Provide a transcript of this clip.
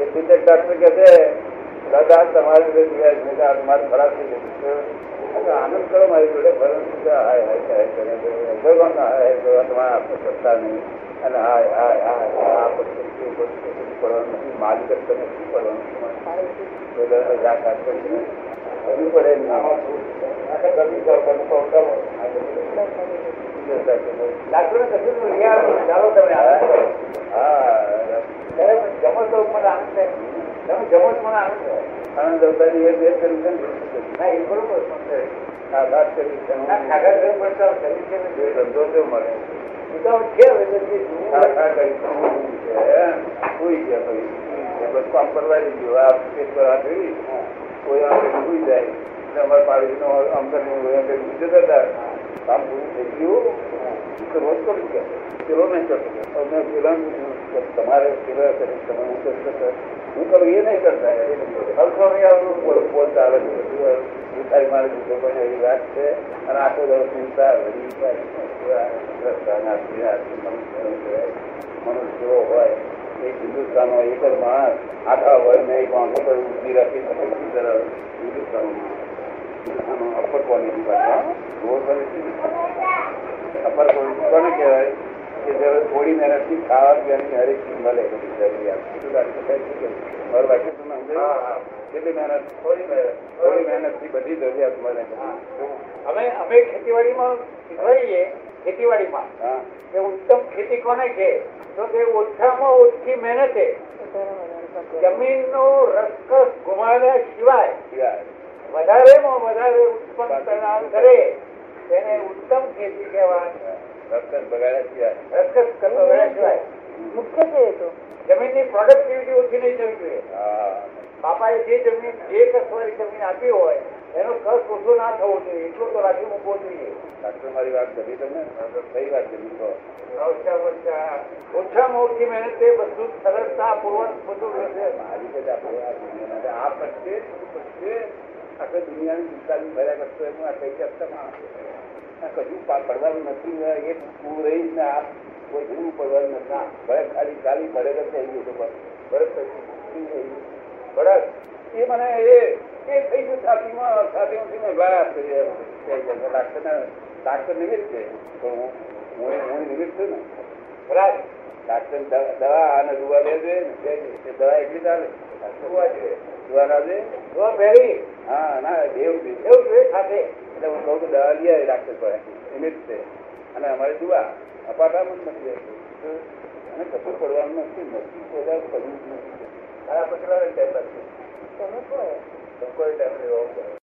એ teacher doctor કહે છે? દાદા તમારી જોડે જોયા છે. આ મારું ખરાબ થઈ આનંદ કરો મારી જોડે. ફરક હાય હાય હાય કરે ભગવાન હાય કરવા તમારે આપણે સત્તા નહીં. અને હાય હાય હાય હાય આ શું પડવાનું નથી. માલિક જ તમે શું પડવાનું. જાત કરીને કરવી પડે. કશું આનંદ હા ત્યારે જમો તો મને આનંદ થાય તમે જમો તો એ બે કરી છે ને એ બરોબર આ વાત કરી છે ના ખાગા ઘર પડતા શરીર છે ને એ ધંધો તો મળે વિધાઉટ તો જે જૂનું ખા ખા કરી છે સુઈ ગયા ભાઈ બસ કામ કોઈ જતા કામ પૂરું થઈ ગયું તો રોજ કરું કે પેલો નહીં કરતો મેં પેલા તમારે પેલા કરી તમે હું કરતો હું કરું એ નહીં કરતા હલકો નહીં બોલ આવે છે બધું ઉતારી મારે દીધો પણ એવી વાત છે અને આખો દિવસ ચિંતા મનુષ્ય હોય એક હિન્દુસ્તાનનો એક જ માણસ આખા ને એક આંખો ઊભી રાખી શકે હિન્દુસ્તાનમાં આનો અપર ક્વોલિટી પાછા લોઅર ક્વોલિટી અપર ક્વોલિટી કોને કહેવાય કે જ્યારે થોડી મહેનતથી ખાવા પીવાની હરેક ચીજ મળે બધી જરૂરિયાત શું લાગે છે? મારું વાક્ય તમે સમજાયું? કેટલી મહેનત થોડી મહેનત થોડી મહેનતથી બધી જરૂરિયાત મળે અમે અમે ખેતીવાડીમાં શીખવાડીએ ખેતીવાડીમાં. હા. કે ઉત્તમ ખેતી કોને છે તો તે ઓછામાં ઓછી મહેનતે જમીનનો રસકસ ગુમાવ્યા સિવાય સિવાય. વધારેમાં વધારે ઉત્પન્ન કરનાર કરે તેને ઉત્તમ ખેતી કહેવાય. રસ્તે બગાડ્યા સિવાય રસકસ કરવા સિવાય મુખ્ય છે એ તો. જમીનની પ્રોડક્ટિવિટી ઓછી નહીં થવી જોઈએ. બાપાએ જે જમીન જે કસવારી જમીન આપી હોય એનો કસ ઓછો ના થવો જોઈએ. એટલો તો રાખી મૂકવો જોઈએ. ડાક્ટર મારી વાત કરી તમને? કઈ વાત કરી? તો ઓછામાં ઓછી ઓછામાં ઓછી મહેનતે બધું સરળતા પૂર્વક બધું રહેશે. મારી આ પ્રત્યે પ્રત્યે? આખી દુનિયાની ચિંતાની ભર્યા કરતો એમ આ કઈ શકતા આ કશું પડવાનું નથી એક એ તું રહીશ ને આ કોઈ જવું પડવાનું નથી. ભલે ખાલી ખાલી થઈ ગયું તો બસ ભરત? ભરત એ મને એ એ થઈ ગયું છાતીમાં છાતીમાંથી મેં બહાર કરી જાય ડાક્ટર નિમિત્ત છે. પણ હું હું હું નિમિત્ત છું ને. બરાબર. ડાક્ટર દવા દવા અને દુવા લે ને. દવા એટલી ચાલે દુવા જોઈએ દુવા ના દે. તો પહેરી. હા ના એવું છે. એવું જોઈએ સાથે એટલે હું કહું લઈ આવે ડાક્ટર પાસે છે અને અમારી દુવા અપાતામાં જ નથી અને કશું પડવાનું નથી નથી પડવું જ નથી. મારા પકડવા ટાઈમ છે. તમે કોઈ પડે